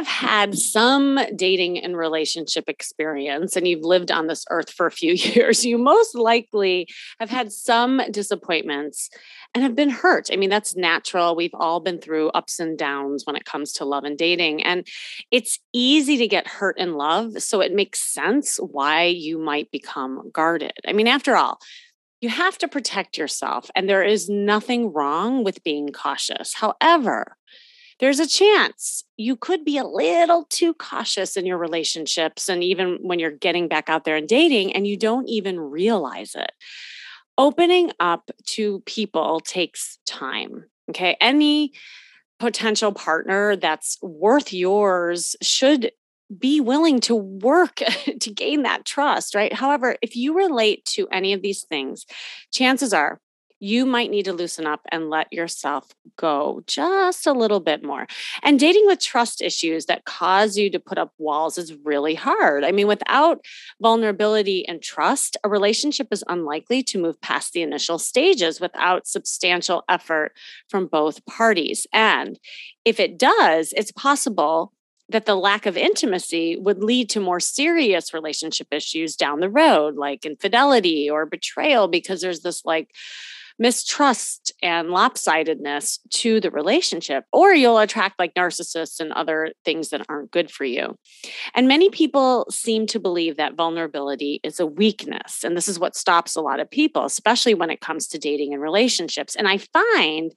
Have had some dating and relationship experience and you've lived on this earth for a few years, you most likely have had some disappointments and have been hurt. I mean, that's natural. We've all been through ups and downs when it comes to love and dating. And it's easy to get hurt in love. So it makes sense why you might become guarded. I mean, after all, you have to protect yourself, and there is nothing wrong with being cautious. However, there's a chance you could be a little too cautious in your relationships and even when you're getting back out there and dating and you don't even realize it. Opening up to people takes time. Okay. Any potential partner that's worth yours should be willing to work to gain that trust, right? However, if you relate to any of these things, chances are you might need to loosen up and let yourself go just a little bit more. And dating with trust issues that cause you to put up walls is really hard. I mean, without vulnerability and trust, a relationship is unlikely to move past the initial stages without substantial effort from both parties. And if it does, it's possible that the lack of intimacy would lead to more serious relationship issues down the road, like infidelity or betrayal, because there's this like mistrust and lopsidedness to the relationship, or you'll attract like narcissists and other things that aren't good for you. And many people seem to believe that vulnerability is a weakness. And this is what stops a lot of people, especially when it comes to dating and relationships. And I find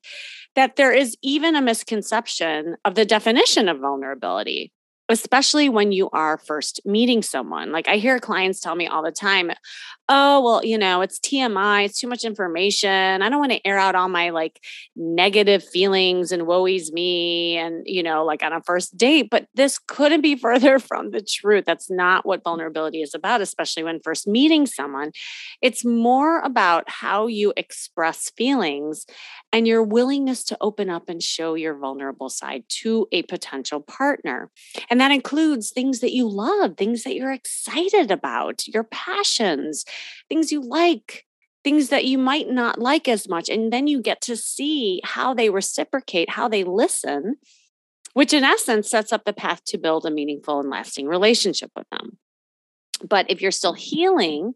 that there is even a misconception of the definition of vulnerability especially when you are first meeting someone. Like I hear clients tell me all the time, oh, well, you know, it's TMI, it's too much information. I don't want to air out all my like negative feelings and woe is me and, you know, like on a first date. But this couldn't be further from the truth. That's not what vulnerability is about, especially when first meeting someone. It's more about how you express feelings and your willingness to open up and show your vulnerable side to a potential partner. And that includes things that you love, things that you're excited about, your passions, things you like, things that you might not like as much. And then you get to see how they reciprocate, how they listen, which in essence sets up the path to build a meaningful and lasting relationship with them. But if you're still healing,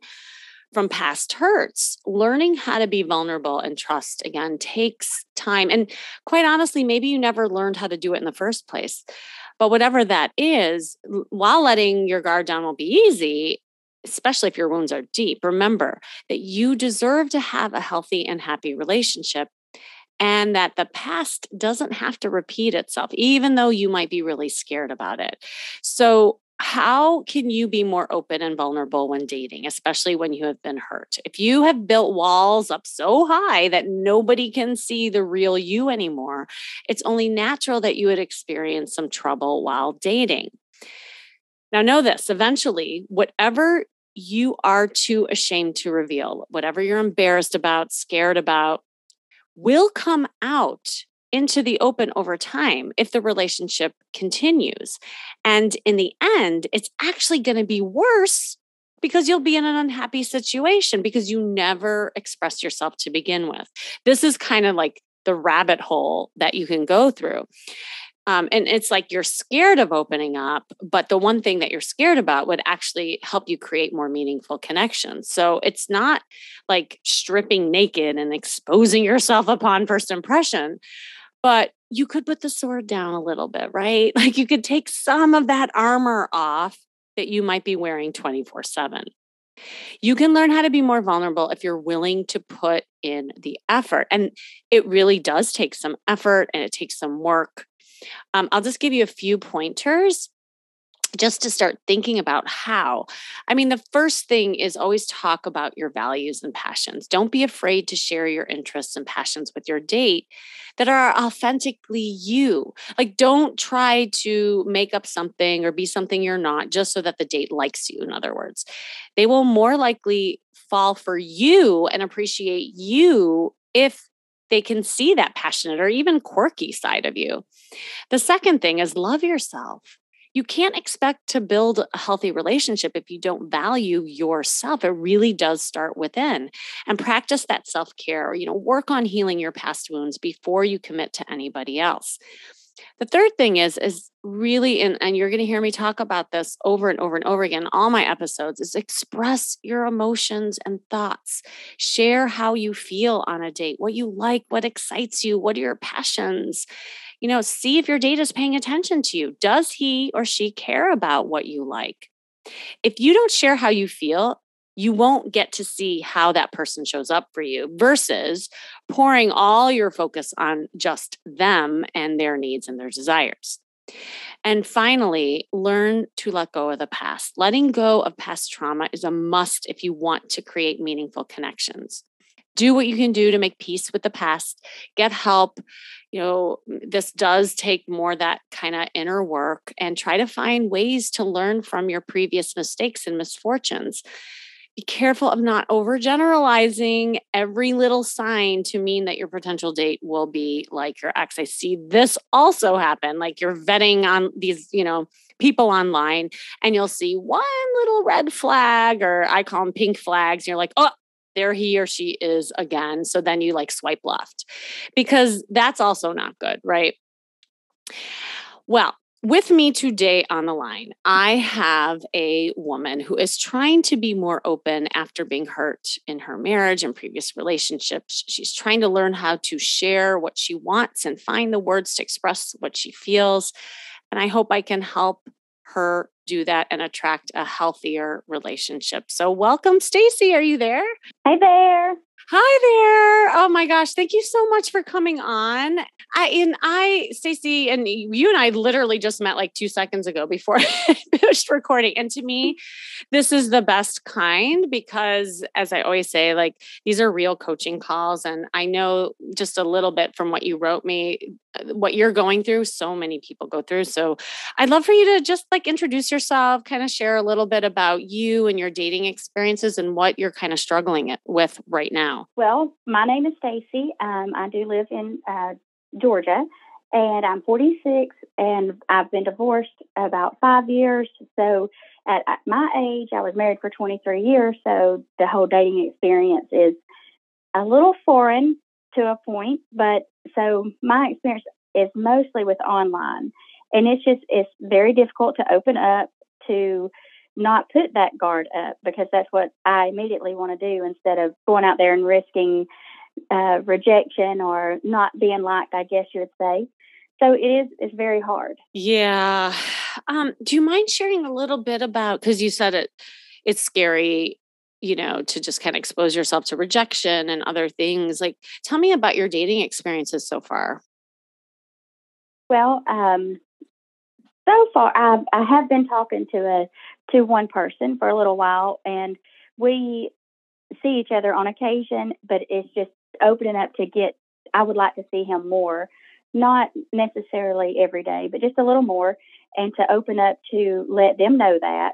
from past hurts. Learning how to be vulnerable and trust again takes time. And quite honestly, maybe you never learned how to do it in the first place. But whatever that is, while letting your guard down will be easy, especially if your wounds are deep, remember that you deserve to have a healthy and happy relationship and that the past doesn't have to repeat itself, even though you might be really scared about it. So, how can you be more open and vulnerable when dating, especially when you have been hurt? If you have built walls up so high that nobody can see the real you anymore, it's only natural that you would experience some trouble while dating. Now, know this eventually, whatever you are too ashamed to reveal, whatever you're embarrassed about, scared about, will come out into the open over time if the relationship continues. And in the end, it's actually going to be worse because you'll be in an unhappy situation because you never expressed yourself to begin with. This is kind of like the rabbit hole that you can go through. Um, and it's like you're scared of opening up, but the one thing that you're scared about would actually help you create more meaningful connections. So it's not like stripping naked and exposing yourself upon first impression, but you could put the sword down a little bit, right? Like you could take some of that armor off that you might be wearing 24 7. You can learn how to be more vulnerable if you're willing to put in the effort. And it really does take some effort and it takes some work. Um, I'll just give you a few pointers just to start thinking about how. I mean, the first thing is always talk about your values and passions. Don't be afraid to share your interests and passions with your date that are authentically you. Like, don't try to make up something or be something you're not just so that the date likes you, in other words. They will more likely fall for you and appreciate you if they can see that passionate or even quirky side of you. The second thing is love yourself you can't expect to build a healthy relationship if you don't value yourself. It really does start within. And practice that self-care or, you know work on healing your past wounds before you commit to anybody else. The third thing is is really and, and you're going to hear me talk about this over and over and over again all my episodes is express your emotions and thoughts. Share how you feel on a date what you like what excites you what are your passions you know, see if your date is paying attention to you. Does he or she care about what you like? If you don't share how you feel, you won't get to see how that person shows up for you versus pouring all your focus on just them and their needs and their desires. And finally, learn to let go of the past. Letting go of past trauma is a must if you want to create meaningful connections. Do what you can do to make peace with the past, get help, you know this does take more that kind of inner work and try to find ways to learn from your previous mistakes and misfortunes be careful of not overgeneralizing every little sign to mean that your potential date will be like your ex. I see this also happen. Like you're vetting on these, you know, people online and you'll see one little red flag or I call them pink flags. And you're like, oh, there he or she is again. So then you like swipe left because that's also not good, right? Well, with me today on the line, I have a woman who is trying to be more open after being hurt in her marriage and previous relationships. She's trying to learn how to share what she wants and find the words to express what she feels. And I hope I can help her do that and attract a healthier relationship. So, welcome, Stacy. Are you there? Hi there. Hi there. Oh my gosh. Thank you so much for coming on. I and I, Stacy, and you and I literally just met like two seconds ago before I finished recording. And to me, this is the best kind because as I always say, like these are real coaching calls. And I know just a little bit from what you wrote me, uh, what you're going through, so many people go through. So I'd love for you to just like introduce yourself, kind of share a little bit about you and your dating experiences and what you're kind of struggling with right now now? Well, my name is Stacy. Um, I do live in uh, Georgia, and I'm 46, and I've been divorced about five years. So, at, my age, I was married for 23 years. So, the whole dating experience is a little foreign to a point, but so my experience is mostly with online, and it's just it's very difficult to open up to not put that guard up because that's what I immediately want to do instead of going out there and risking uh, rejection or not being liked, I guess you would say. So it is it's very hard. Yeah. Um, do you mind sharing a little bit about because you said it it's scary, you know, to just kind of expose yourself to rejection and other things. Like tell me about your dating experiences so far. Well, um, so far I've, I have been talking to a to one person for a little while and we see each other on occasion, but it's just opening up to get I would like to see him more, not necessarily every day, but just a little more and to open up to let them know that.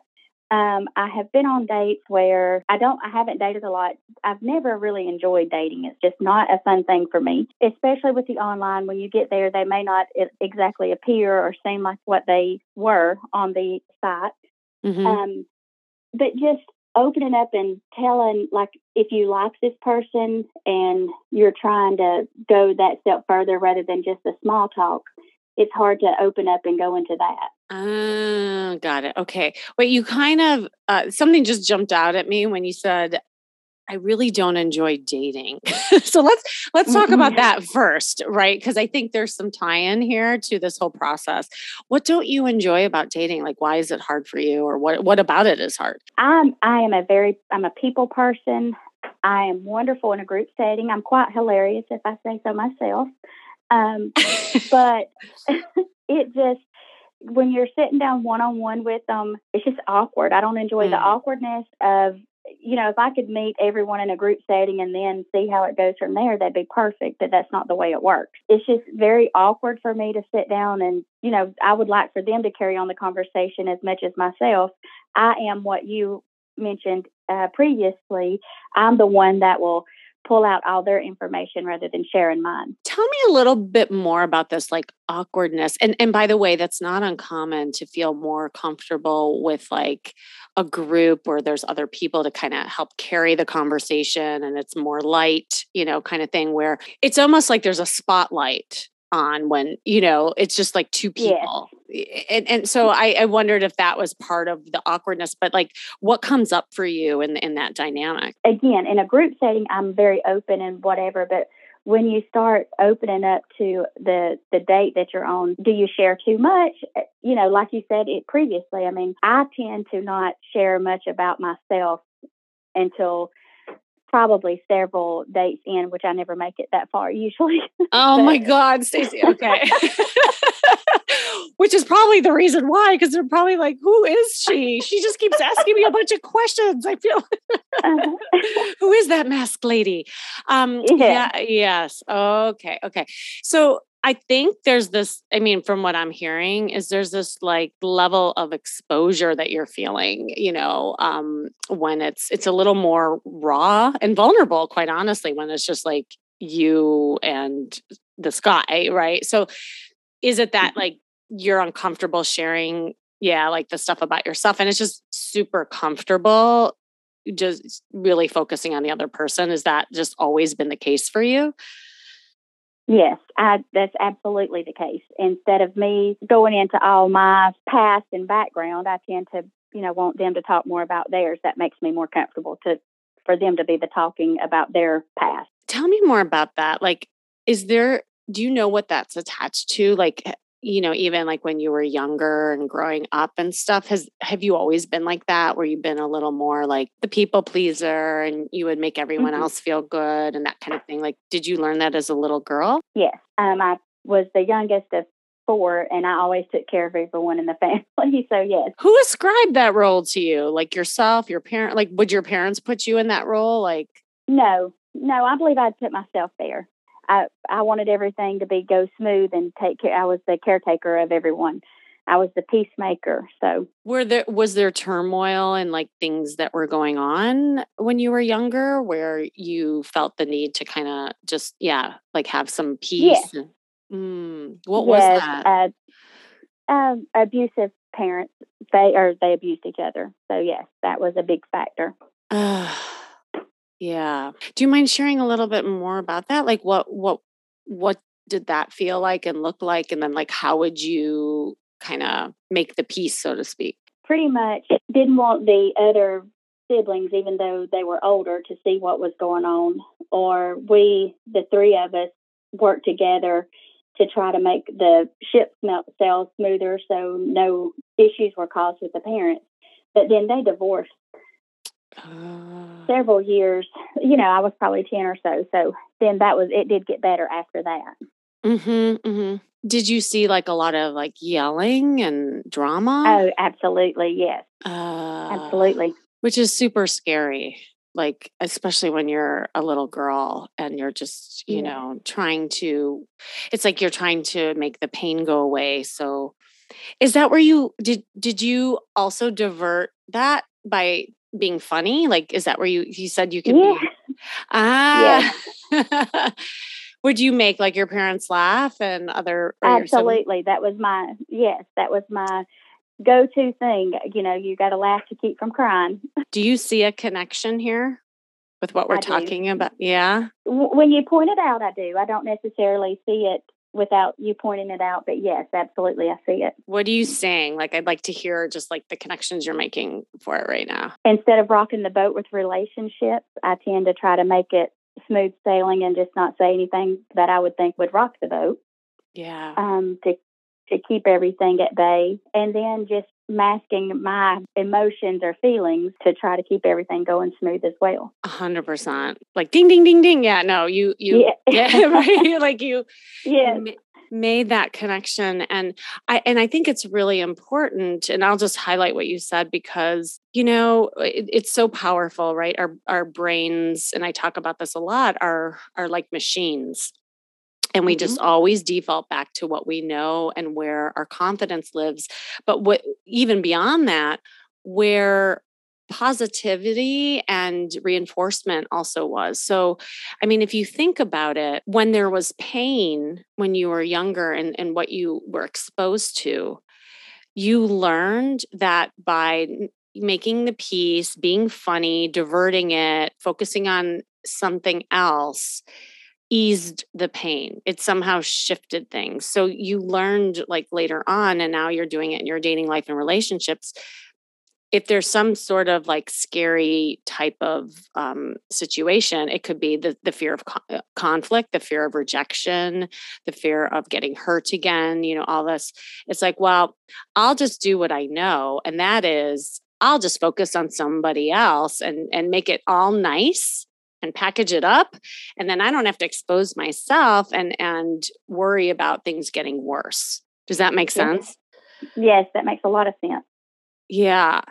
Um, I have been on dates where I don't, I haven't dated a lot. I've never really enjoyed dating. It's just not a fun thing for me, especially with the online. When you get there, they may not exactly appear or seem like what they were on the site. Mm-hmm. Um, but just opening up and telling, like, if you like this person and you're trying to go that step further rather than just the small talk, it's hard to open up and go into that. Ah, got it. Okay. Wait, you kind of uh, something just jumped out at me when you said I really don't enjoy dating. so let's let's talk mm-hmm. about that first, right? Because I think there's some tie-in here to this whole process. What don't you enjoy about dating? Like why is it hard for you or what what about it is hard? I'm I am a very I'm a people person. I am wonderful in a group setting. I'm quite hilarious if I say so myself. Um, but it just when you're sitting down one on one with them, it's just awkward. I don't enjoy mm. the awkwardness of you know, if I could meet everyone in a group setting and then see how it goes from there, that'd be perfect. But that's not the way it works. It's just very awkward for me to sit down and, you know, I would like for them to carry on the conversation as much as myself. I am what you mentioned uh, previously. I'm the one that will pull out all their information rather than sharing mine. Tell me a little bit more about this like awkwardness. And and by the way, that's not uncommon to feel more comfortable with like a group where there's other people to kind of help carry the conversation and it's more light, you know, kind of thing where it's almost like there's a spotlight on when you know it's just like two people yes. And, and so I, I wondered if that was part of the awkwardness but like what comes up for you in in that dynamic? Again in a group setting i'm very open and whatever but when you start opening up to the the date that you're on do you share too much? Eh, you know like you said it previously i mean i tend to not share much about myself until probably several dates in, which I never make it that far usually. Oh my God, Stacy. Okay. which is probably the reason why, because they're probably like, who is she? She just keeps asking me a bunch of questions. I feel uh-huh. who is that masked lady? Um yeah. yeah, yes. Okay. Okay. So I think there's this, I mean, from what I'm hearing, is there's this like level of exposure that you're feeling, you know, um, when it's it's a little more raw and vulnerable, quite honestly, when it's just like you and the sky, right? So is it that mm-hmm. like you're uncomfortable sharing, yeah, like the stuff about yourself, and it's just super comfortable, just really focusing on the other person? Is that just always been the case for you? Yes, I, that's absolutely the case. Instead of me going into all my past and background, I tend to, you know, want them to talk more about theirs. That makes me more comfortable to for them to be the talking about their past. Tell me more about that. Like, is there? Do you know what that's attached to? Like, you know even like when you were younger and growing up and stuff has have you always been like that? Where you've been a little more like the people pleaser and you would make everyone mm-hmm. else feel good and that kind of thing? Like did you learn that as a little girl? Yes. Um i was the youngest of four and i always took care of everyone in the family so yes. Who ascribed that role to you? Like yourself your parent like would your parents put you in that role? Like no. No i believe i'd put myself there I I wanted everything to be go smooth and take care. I was the caretaker of everyone. I was the peacemaker. So were there was there turmoil and like things that were going on when you were younger where you felt the need to kind of just yeah like have some peace? Mm, what yes, was that? Uh, um, abusive parents. They or they abused each other. So yes, that was a big factor. Yeah. Do you mind sharing a little bit more about that? Like what what what did that feel like and look like and then like how would you kind of make the peace so to speak? Pretty much didn't want the other siblings even though they were older to see what was going on or we the three of us worked together to try to make the ship sail smoother so no issues were caused with the parents. But then they divorced uh, several years. You know, I was probably 10 or so. So then that was, it did get better after that. Mm-hmm, mm-hmm. Did you see like a lot of like yelling and drama? Oh, absolutely. Yes. Uh, absolutely. Which is super scary. Like, especially when you're a little girl and you're just, you yeah. know, trying to, it's like you're trying to make the pain go away. So, is that where you did, did you also divert that by being funny? Like, is that where you you said you could yeah. be? Ah, yeah. Would you make like your parents laugh and other? Absolutely, that was my yes, that was my go-to thing. You know, you got to laugh to keep from crying. Do you see a connection here with what we're I talking do. about? Yeah. When you point it out, I do. I don't necessarily see it without you pointing it out. But yes, absolutely, I see it. What are you saying? Like, I'd like to hear just like the connections you're making for it right now. Instead of rocking the boat with relationships, I tend to try to make it smooth sailing and just not say anything that I would think would rock the boat. Yeah. Um, to to keep everything at bay, and then just masking my emotions or feelings to try to keep everything going smooth as well. A hundred percent. Like ding, ding, ding, ding. Yeah, no, you, you, yeah, yeah right. like you, yeah, made that connection and i and i think it's really important and i'll just highlight what you said because you know it, it's so powerful right our our brains and i talk about this a lot are are like machines and we mm-hmm. just always default back to what we know and where our confidence lives but what even beyond that where positivity and reinforcement also was. So, I mean, if you think about it, when there was pain when you were younger and, and what you were exposed to, you learned that by making the peace being funny, diverting it, focusing on something else eased the pain. It somehow shifted things. So you learned like later on, and now you're doing it in your dating life and relationships if there's some sort of like scary type of um, situation, it could be the, the fear of co- uh, conflict, the fear of rejection, the fear of getting hurt again, you know, all this. It's like, well, I'll just do what I know. And that is, I'll just focus on somebody else and, and make it all nice and package it up. And then I don't have to expose myself and, and worry about things getting worse. Does that make sense? Yes, that makes a lot of sense. Yeah.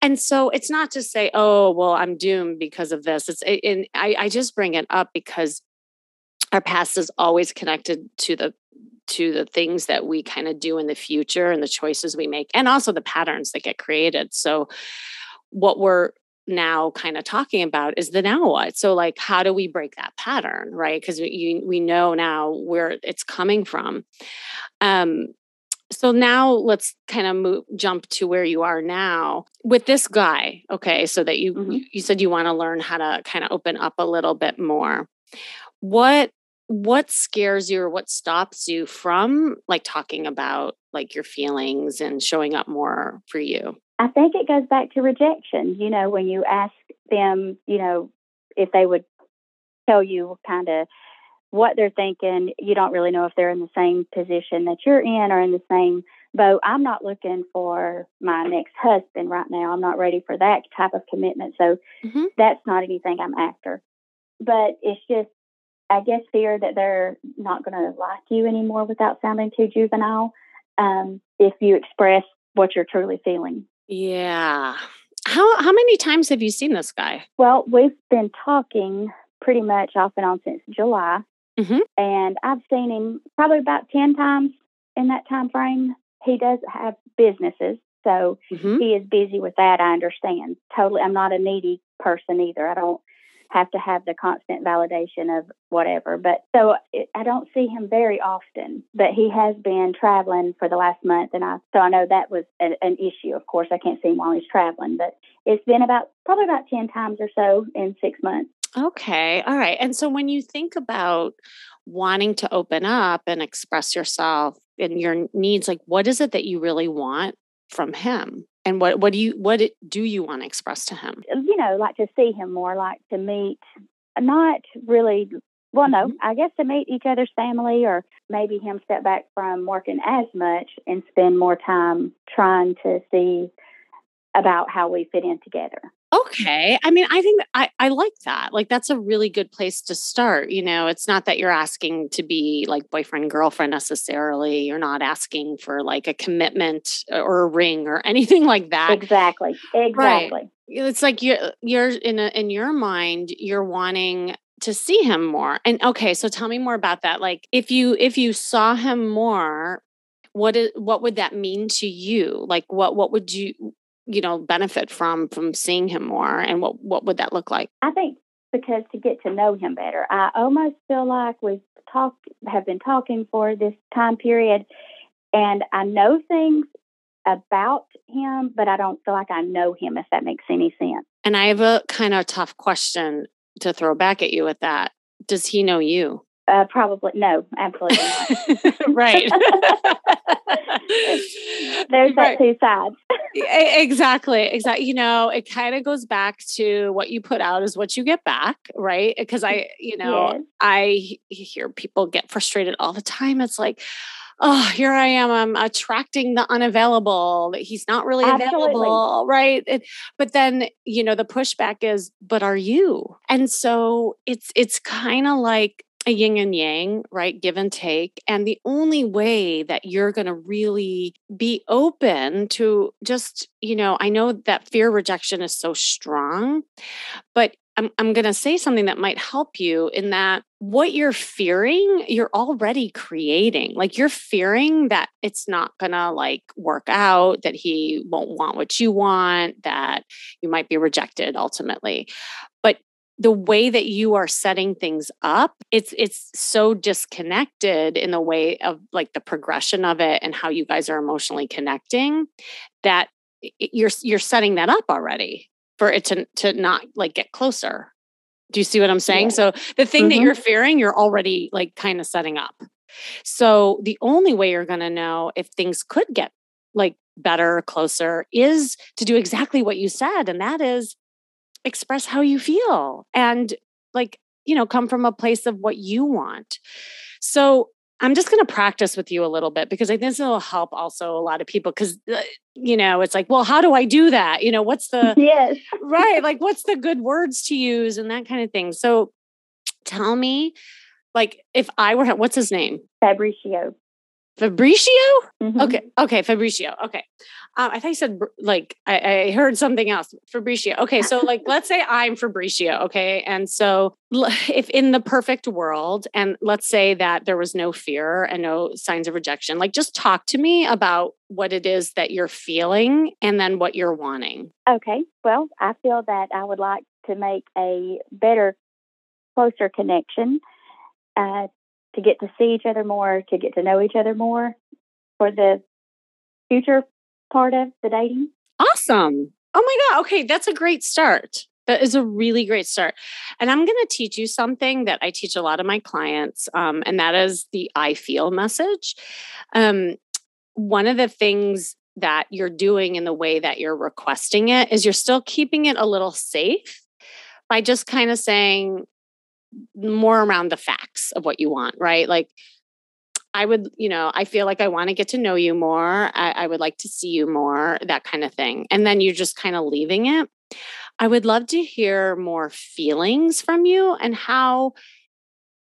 And so it's not to say, oh, well, I'm doomed because of this. It's, and I, I just bring it up because our past is always connected to the to the things that we kind of do in the future and the choices we make and also the patterns that get created so what we're now kind of talking about is the now what. So like how do we break that pattern right? Because we, we know now where it's coming from. Um so now let's kind of move jump to where you are now with this guy okay? So that you mm-hmm. you said you want to learn how to kind of open up a little bit more. What what scares you or what stops you from like talking about like your feelings and showing up more for you i think it goes back to rejection you know when you ask them you know if they would tell you kind of what they're thinking. You don't really know if they're in the same position that you're in or in the same boat. I'm not looking for my next husband right now. I'm not ready for that type of commitment. So mm-hmm. that's not anything I'm after. But it's just, I guess, fear that they're not going to like you anymore without sounding too juvenile um, if you express what you're truly feeling. Yeah. How how many times have you seen this guy? Well, we've been talking pretty much off and on since July. Mm-hmm. And I've seen him probably about 10 times in that time frame. He does have businesses, so mm-hmm. he is busy with that. I understand. Totally. I'm not a needy person either. I don't have to have the constant validation of whatever. But so it, I don't see him very often, but he has been traveling for the last month. And I, so I know that was an issue. Of course, I can't see him while he's traveling, but it's been about probably about 10 times or so in six months. Okay. All right. And so when you think about wanting to open up and express yourself and your needs, like what is it that you really want from him? And what what do you what do you want to express to him? You know, like to see him more, like to meet not really well, no, mm-hmm. I guess to meet each other's family or maybe him step back from working as much and spend more time trying to see about how we fit in together. Okay. I mean, I think I, I like that. Like, that's a really good place to start. You know, it's not that you're asking to be like boyfriend, girlfriend necessarily. You're not asking for like a commitment uh, or a ring or anything like that. Exactly. Exactly. Right. It's like you're, you're in a, in your mind, you're wanting to see him more. And okay, so tell me more about that. Like if you, if you saw him more, what is, what would that mean to you? Like what, what would you, you know benefit from from seeing him more and what what would that look like? I think because to get to know him better i almost feel like we've talked have been talking for this time period and i know things about him but i don't feel like i know him if that makes any sense. And i have a kind of tough question to throw back at you with that. Does he know you uh, probably no, absolutely not. right. There's right. that two sides. exactly. Exactly. You know, it kind of goes back to what you put out is what you get back, right? Because I, you know, yes. I hear people get frustrated all the time. It's like, oh, here I am. I'm attracting the unavailable. That he's not really Absolutely. available, right? It, but then, you know, the pushback is, but are you? And so it's it's kind of like a yin and yang, right? Give and take. And the only way that you're going to really be open to just, you know, I know that fear rejection is so strong, but I'm, I'm going to say something that might help you in that what you're fearing, you're already creating. Like you're fearing that it's not going to like work out, that he won't want what you want, that you might be rejected ultimately. The way that you are setting things up it's it's so disconnected in the way of like the progression of it and how you guys are emotionally connecting that you're you're setting that up already for it to to not like get closer do you see what i'm saying yeah. so the thing mm-hmm. that you're fearing you're already like kind of setting up so the only way you're going to know if things could get like better closer is to do exactly what you said and that is express how you feel and like you know come from a place of what you want. So i'm just going to practice with you a little bit because i think this will help also a lot of people because uh, you know it's like well how do i do that? You know what's the yes. Right like what's the good words to use and that kind of thing. So tell me like if i were what's his name? Fabricio Fabricio? Mm-hmm. Okay. Okay. Fabricio. Okay. Um, I thought you said like I, I, heard something else. Fabricio. Okay. So like let's say I'm Fabricio. Okay. And so if in the perfect world, and let's say that there was no fear and no signs of rejection, like just talk to me about what it is that you're feeling and then what you're wanting. Okay. Well, I feel that I would like to make a better, closer connection. Uh, to get to see each other more, to get to know each other more for the future part of the dating. Awesome. Oh my God. Okay. That's a great start. That is a really great start. And I'm going to teach you something that I teach a lot of my clients, um, and that is the I feel message. Um, one of the things that you're doing in the way that you're requesting it is you're still keeping it a little safe by just kind of saying, more around the facts of what you want, right? Like, I would, you know, I feel like I want to get to know you more. I, I would like to see you more, that kind of thing. And then you're just kind of leaving it. I would love to hear more feelings from you and how,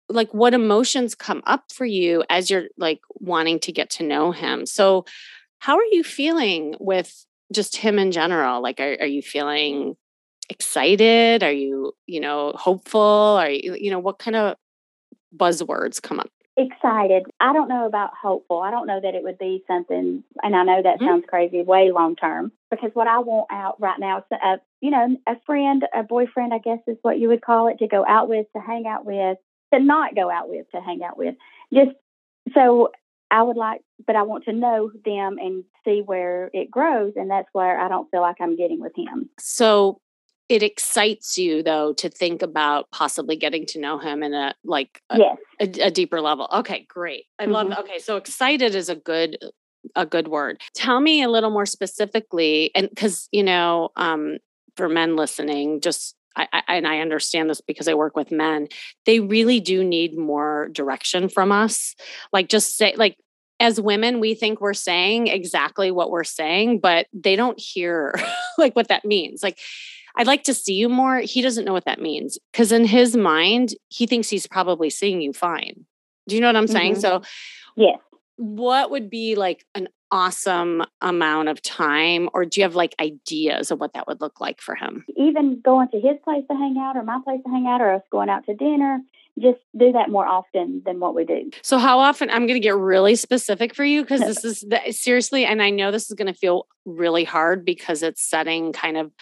like, what emotions come up for you as you're like wanting to get to know him. So, how are you feeling with just him in general? Like, are, are you feeling excited? Are you, you know, hopeful? Are you, you know, what kind of buzzwords come up? Excited. I don't know about hopeful. I don't know that it would be something, and I know that mm-hmm. sounds crazy, way long term, because what I want out right now is, a, you know, a friend, a boyfriend, I guess is what you would call it, to go out with, to hang out with, to not go out with, to hang out with. Just so I would like, but I want to know them and see where it grows. And that's where I don't feel like I'm getting with him. So it excites you though to think about possibly getting to know him in a like a, yes. a, a deeper level okay great i mm-hmm. love okay so excited is a good a good word tell me a little more specifically and because you know um for men listening just I, I, and I understand this because I work with men. They really do need more direction from us. Like, just say, like, as women, we think we're saying exactly what we're saying, but they don't hear like what that means. Like, I'd like to see you more. He doesn't know what that means because in his mind, he thinks he's probably seeing you fine. Do you know what I'm saying? Mm-hmm. So, yeah. What would be like an awesome amount of time, or do you have like ideas of what that would look like for him? Even going to his place to hang out, or my place to hang out, or us going out to dinner, just do that more often than what we do. So, how often? I'm going to get really specific for you because this is the, seriously, and I know this is going to feel really hard because it's setting kind of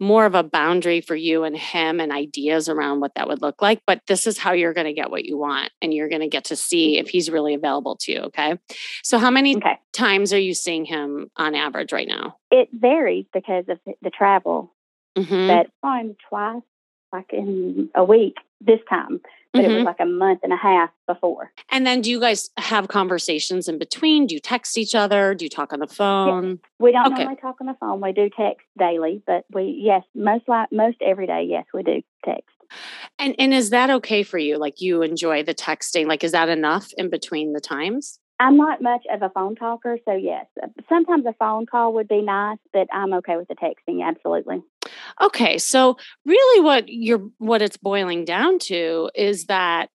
more of a boundary for you and him and ideas around what that would look like. But this is how you're going to get what you want and you're going to get to see if he's really available to you. Okay. So, how many okay. times are you seeing him on average right now? It varies because of the travel. Mm-hmm. But I'm twice, like in a week this time but mm-hmm. it was mm-hmm. like a month and a half before. And then do you guys have conversations in between? Do you text each other? Do you talk on the phone? We don't okay. normally talk on the phone. We do text daily, but we yes, most like most every day, yes, we do text. And and is that okay for you? Like you enjoy the texting? Like is that enough in between the times? I'm not much of a phone talker, so yes, sometimes a phone call would be nice, but I'm okay with the texting. Absolutely. Okay, so really, what you're what it's boiling down to is that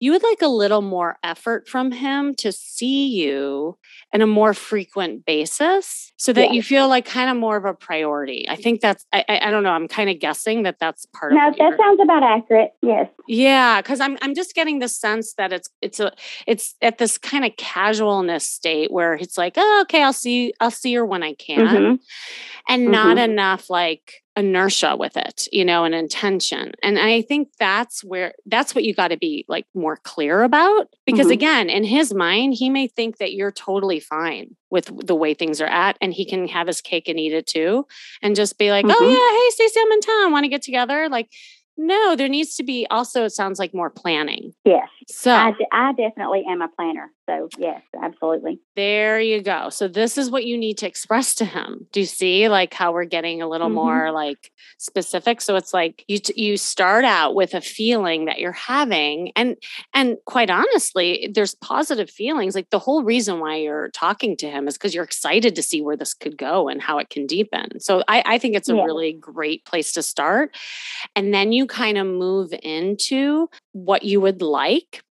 you would like a little more effort from him to see you in a more frequent basis so that you feel like kind of more of a priority. I think that's, I, I, don't know, I'm kind of guessing that that's part no, of that sounds about accurate. Yes. Yeah, because I'm I'm just getting the sense that it's it's a it's at this kind of casualness state where it's like, oh, okay, I'll see I'll see her when I can, mm-hmm. and mm-hmm. not enough like inertia with it, you know, and intention. And I think that's where that's what you got to be like more clear about because mm-hmm. again, in his mind, he may think that you're totally fine with the way things are at and he can have his cake and eat it too and just be like, "Oh mm-hmm. yeah, hey Stacy, I'm in town. Want to get together?" Like no, there needs to be also, it sounds like more planning. Yes. So I, I definitely am a planner. So, yes, absolutely. There you go. So, this is what you need to express to him. Do you see like how we're getting a little mm-hmm. more like specific? So, it's like you, t- you start out with a feeling that you're having. And, and quite honestly, there's positive feelings. Like the whole reason why you're talking to him is because you're excited to see where this could go and how it can deepen. So, I, I think it's a yeah. really great place to start. And then you kind of move into what you would like.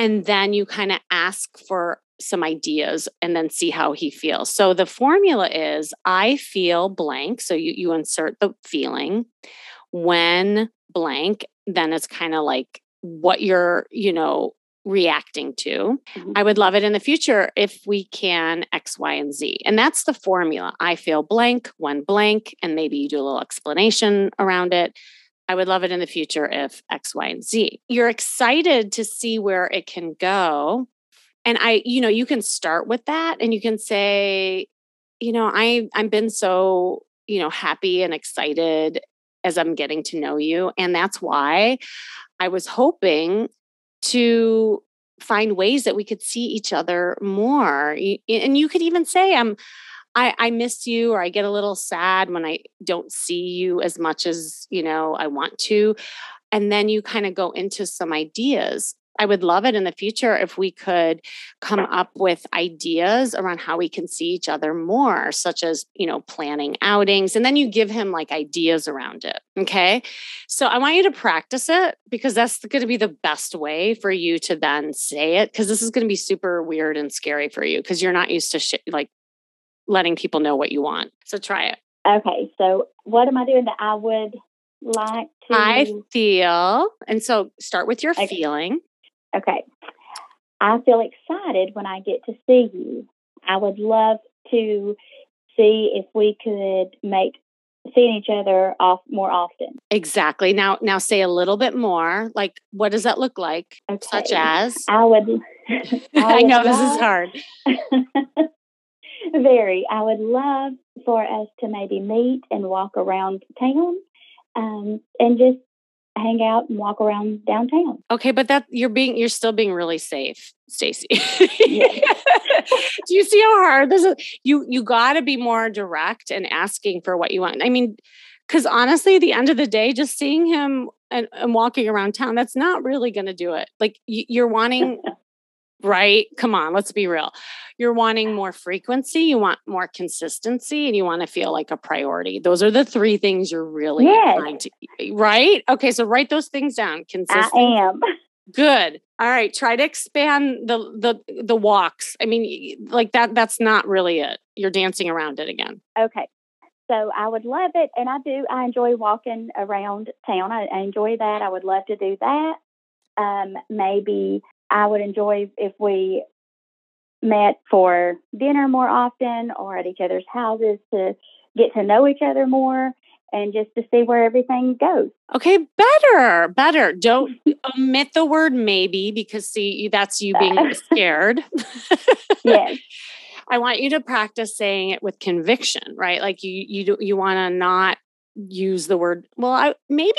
And then you kind of ask for some ideas and then see how he feels. So the formula is I feel blank. So you, you insert the feeling when blank, then it's kind of like what you're, you know, reacting to. Mm-hmm. I would love it in the future if we can X, Y, and Z. And that's the formula. I feel blank when blank, and maybe you do a little explanation around it. I would love it in the future if X, Y, and Z. You're excited to see where it can go. And I, you know, you can start with that and you can say, you know, I I've been so, you know, happy and excited as I'm getting to know you. And that's why I was hoping to find ways that we could see each other more. And you could even say, I'm I, I miss you or I get a little sad when I don't see you as much as, you know, I want to. And then you kind of go into some ideas. I would love it in the future if we could come up with ideas around how we can see each other more, such as, you know, planning outings. And then you give him like ideas around it. Okay. So I want you to practice it because that's going to be the best way for you to then say it. Cause this is going to be super weird and scary for you because you're not used to sh- like letting people know what you want. So try it. Okay. So what am I doing that I would like to I feel and so start with your okay. feeling. Okay. I feel excited when I get to see you. I would love to see if we could make seeing each other off more often. Exactly. Now now say a little bit more. Like what does that look like? Okay. Such as I would I, I know love, this is hard. Very. I would love for us to maybe meet and walk around town um, and just hang out and walk around downtown. Okay, but that you're being you're still being really safe, Stacy. Do you see how hard this is? You you got to be more direct and asking for what you want. I mean, because honestly, at the end of the day, just seeing him and, and walking around town, that's not really going to do it. Like you're wanting right? Come on, let's be real. You're wanting more frequency, you want more consistency, and you want to feel like a priority. Those are the three things you're really yes. trying to, right? Okay, so write those things down. Consistent. I am. Good. All right. Try to expand the the the walks. I mean, like that. That's not really it. You're dancing around it again. Okay. So I would love it, and I do. I enjoy walking around town. I, I enjoy that. I would love to do that. Um, maybe I would enjoy if we met for dinner more often or at each other's houses to get to know each other more and just to see where everything goes. Okay, better, better. Don't omit the word maybe because see that's you being scared. yes. I want you to practice saying it with conviction, right? Like you you you want to not use the word well I, maybe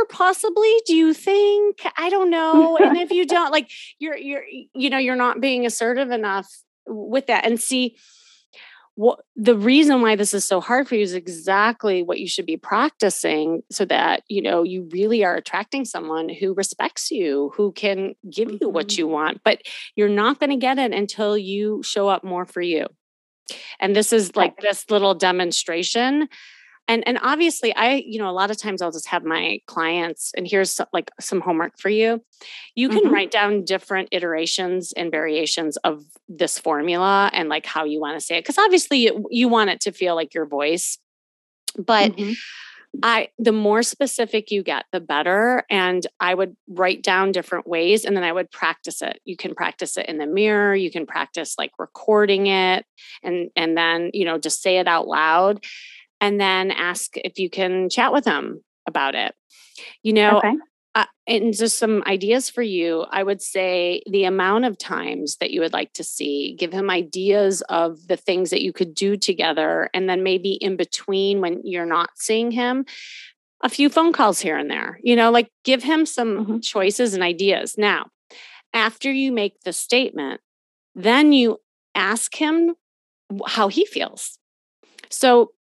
or possibly do you think? I don't know and if you don't like you're you're you know you're not being assertive enough with that and see what the reason why this is so hard for you is exactly what you should be practicing so that you know you really are attracting someone who respects you who can give you what mm-hmm. you want but you're not going to get it until you show up more for you. And this is like this little demonstration and and obviously i you know a lot of times i'll just have my clients and here's like some homework for you you can mm-hmm. write down different iterations and variations of this formula and like how you want to say it because obviously you, you want it to feel like your voice but mm-hmm. I the more specific you get, the better. And I would write down different ways and then I would practice it. You can practice it in the mirror, you can practice like recording it and and then, you know, just say it out loud and then ask if you can chat with them about it. You know, okay. Uh, and just some ideas for you. I would say the amount of times that you would like to see, give him ideas of the things that you could do together. And then maybe in between when you're not seeing him, a few phone calls here and there, you know, like give him some mm-hmm. choices and ideas. Now, after you make the statement, then you ask him how he feels. So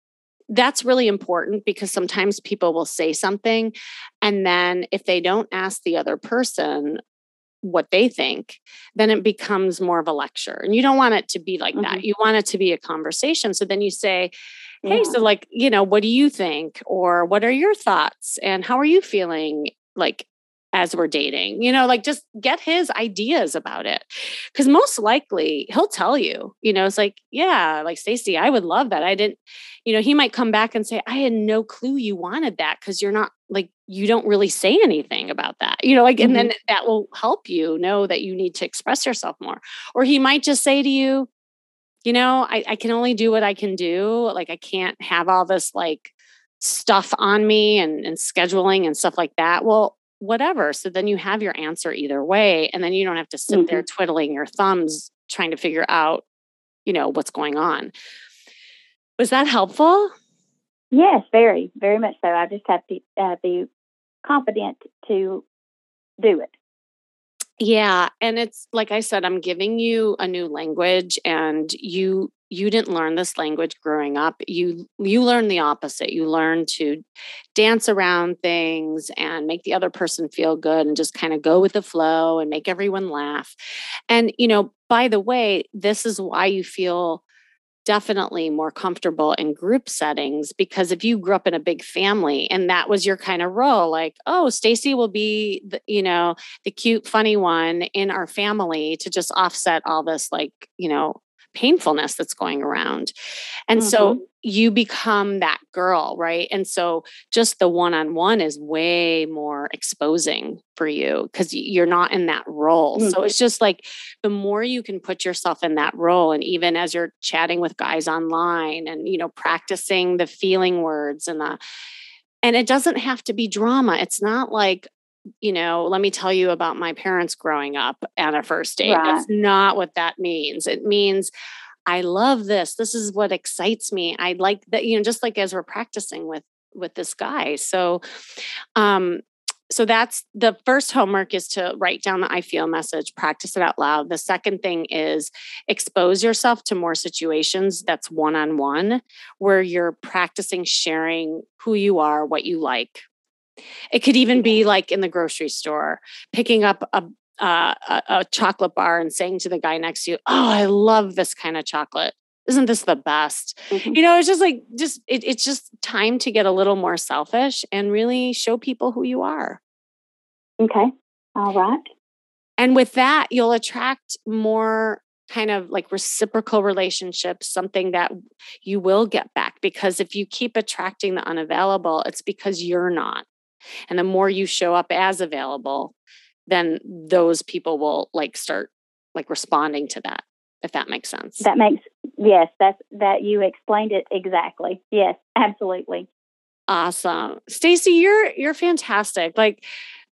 that's really important because sometimes people will say something and then if they don't ask the other person what they think then it becomes more of a lecture and you don't want it to be like mm-hmm. that you want it to be a conversation. So then you say hey yeah. so like you know what do you think? Or what are your thoughts? And how are you feeling? Like as we're dating you know like just get his ideas about it. Because most likely he'll tell you you know it's like yeah like stacy i would love that. I didn't you know he might come back and say i had no clue you wanted that because you're not like you don't really say anything about that you know like mm-hmm. and then that will help you know that you need to express yourself more. Or he might just say to you you know I, I can only do what i can do. Like i can't have all this like stuff on me and, and scheduling and stuff like that. Well whatever. So then you have your answer either way. And then you don't have to sit mm-hmm. there twiddling your thumbs trying to figure out, you know, what's going on. Was that helpful? Yes, very, very much so. I just have to uh, be confident to do it. Yeah. And it's like I said, I'm giving you a new language and you you didn't learn this language growing up you you learn the opposite you learn to dance around things and make the other person feel good and just kind of go with the flow and make everyone laugh. And you know by the way this is why you feel definitely more comfortable in group settings because if you grew up in a big family and that was your kind of role like oh Stacy will be the, you know the cute funny one in our family to just offset all this like you know painfulness that's going around. And mm-hmm. so you become that girl, right? And so just the one on one is way more exposing for you because you're not in that role. Mm-hmm. So it's just like the more you can put yourself in that role, and even as you're chatting with guys online and, you know, practicing the feeling words and the, and it doesn't have to be drama. It's not like, you know, let me tell you about my parents growing up at a first date. Right. That's not what that means. It means I love this. This is what excites me. I like that, you know, just like as we're practicing with with this guy. So um so that's the first homework is to write down the I feel message, practice it out loud. The second thing is expose yourself to more situations that's one on one where you're practicing sharing who you are, what you like, it could even be like in the grocery store, picking up a, uh, a, a chocolate bar and saying to the guy next to you, "Oh, I love this kind of chocolate. Isn't this the best?" Mm-hmm. You know, it's just like just it, it's just time to get a little more selfish and really show people who you are. Okay. All right. And with that, you'll attract more kind of like reciprocal relationships, something that you will get back. Because if you keep attracting the unavailable, it's because you're not. And the more you show up as available, then those people will like start like responding to that if that makes sense. That makes yes, that's that you explained it exactly. Yes, absolutely. Awesome. Stacy, you're you're fantastic. Like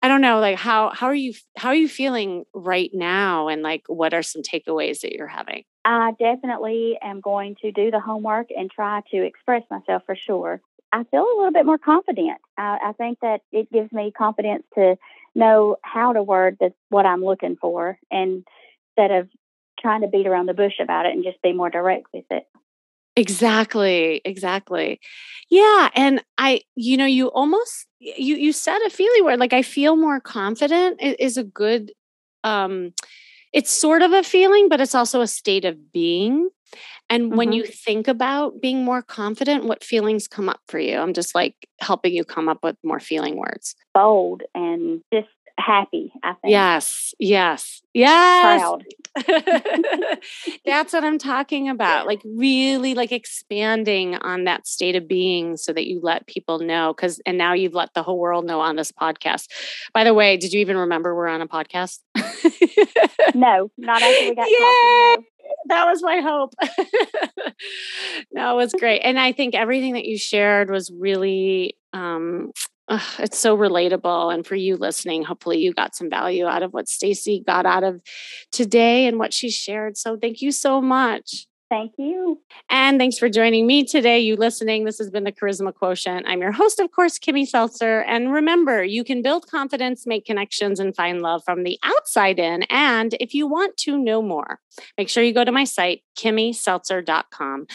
I don't know like how how are you how are you feeling right now and like what are some takeaways that you're having? I definitely am going to do the homework and try to express myself for sure. I feel a little bit more confident. I, I think that it gives me confidence to know how to word this, what I'm looking for, and instead of trying to beat around the bush about it and just be more direct with it. Exactly, exactly. Yeah, and I, you know, you almost you you said a feeling word like I feel more confident is a good um it's sort of a feeling, but it's also a state of being And mm-hmm. when you think about being more confident, what feelings come up for you? I'm just like helping you come up with more feeling words. Bold and just happy, I think. Yes, yes, yes. Proud. That's what I'm talking about. Like really like expanding on that state of being so that you let people know cuz and now you've let the whole world know on this podcast. By the way, did you even remember we're on a podcast? no, not after we got Yay! talking. No. That was my hope. no, it was great. And I think everything that you shared was really um it's so relatable and for you listening hopefully you got some value out of what stacy got out of today and what she shared so thank you so much Thank you. And thanks for joining me today, you listening. This has been the Charisma Quotient. I'm your host, of course, Kimmy Seltzer. And remember, you can build confidence, make connections, and find love from the outside in. And if you want to know more, make sure you go to my site, kimmyseltzer.com.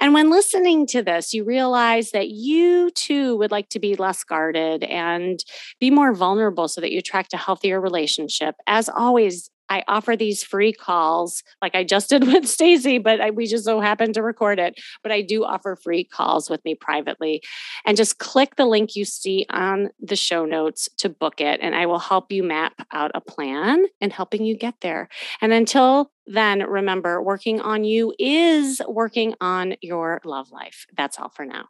And when listening to this, you realize that you too would like to be less guarded and be more vulnerable so that you attract a healthier relationship. As always, I offer these free calls, like I just did with Stacy, but I, we just so happened to record it. But I do offer free calls with me privately. And just click the link you see on the show notes to book it. And I will help you map out a plan and helping you get there. And until then, remember, working on you is working on your love life. That's all for now.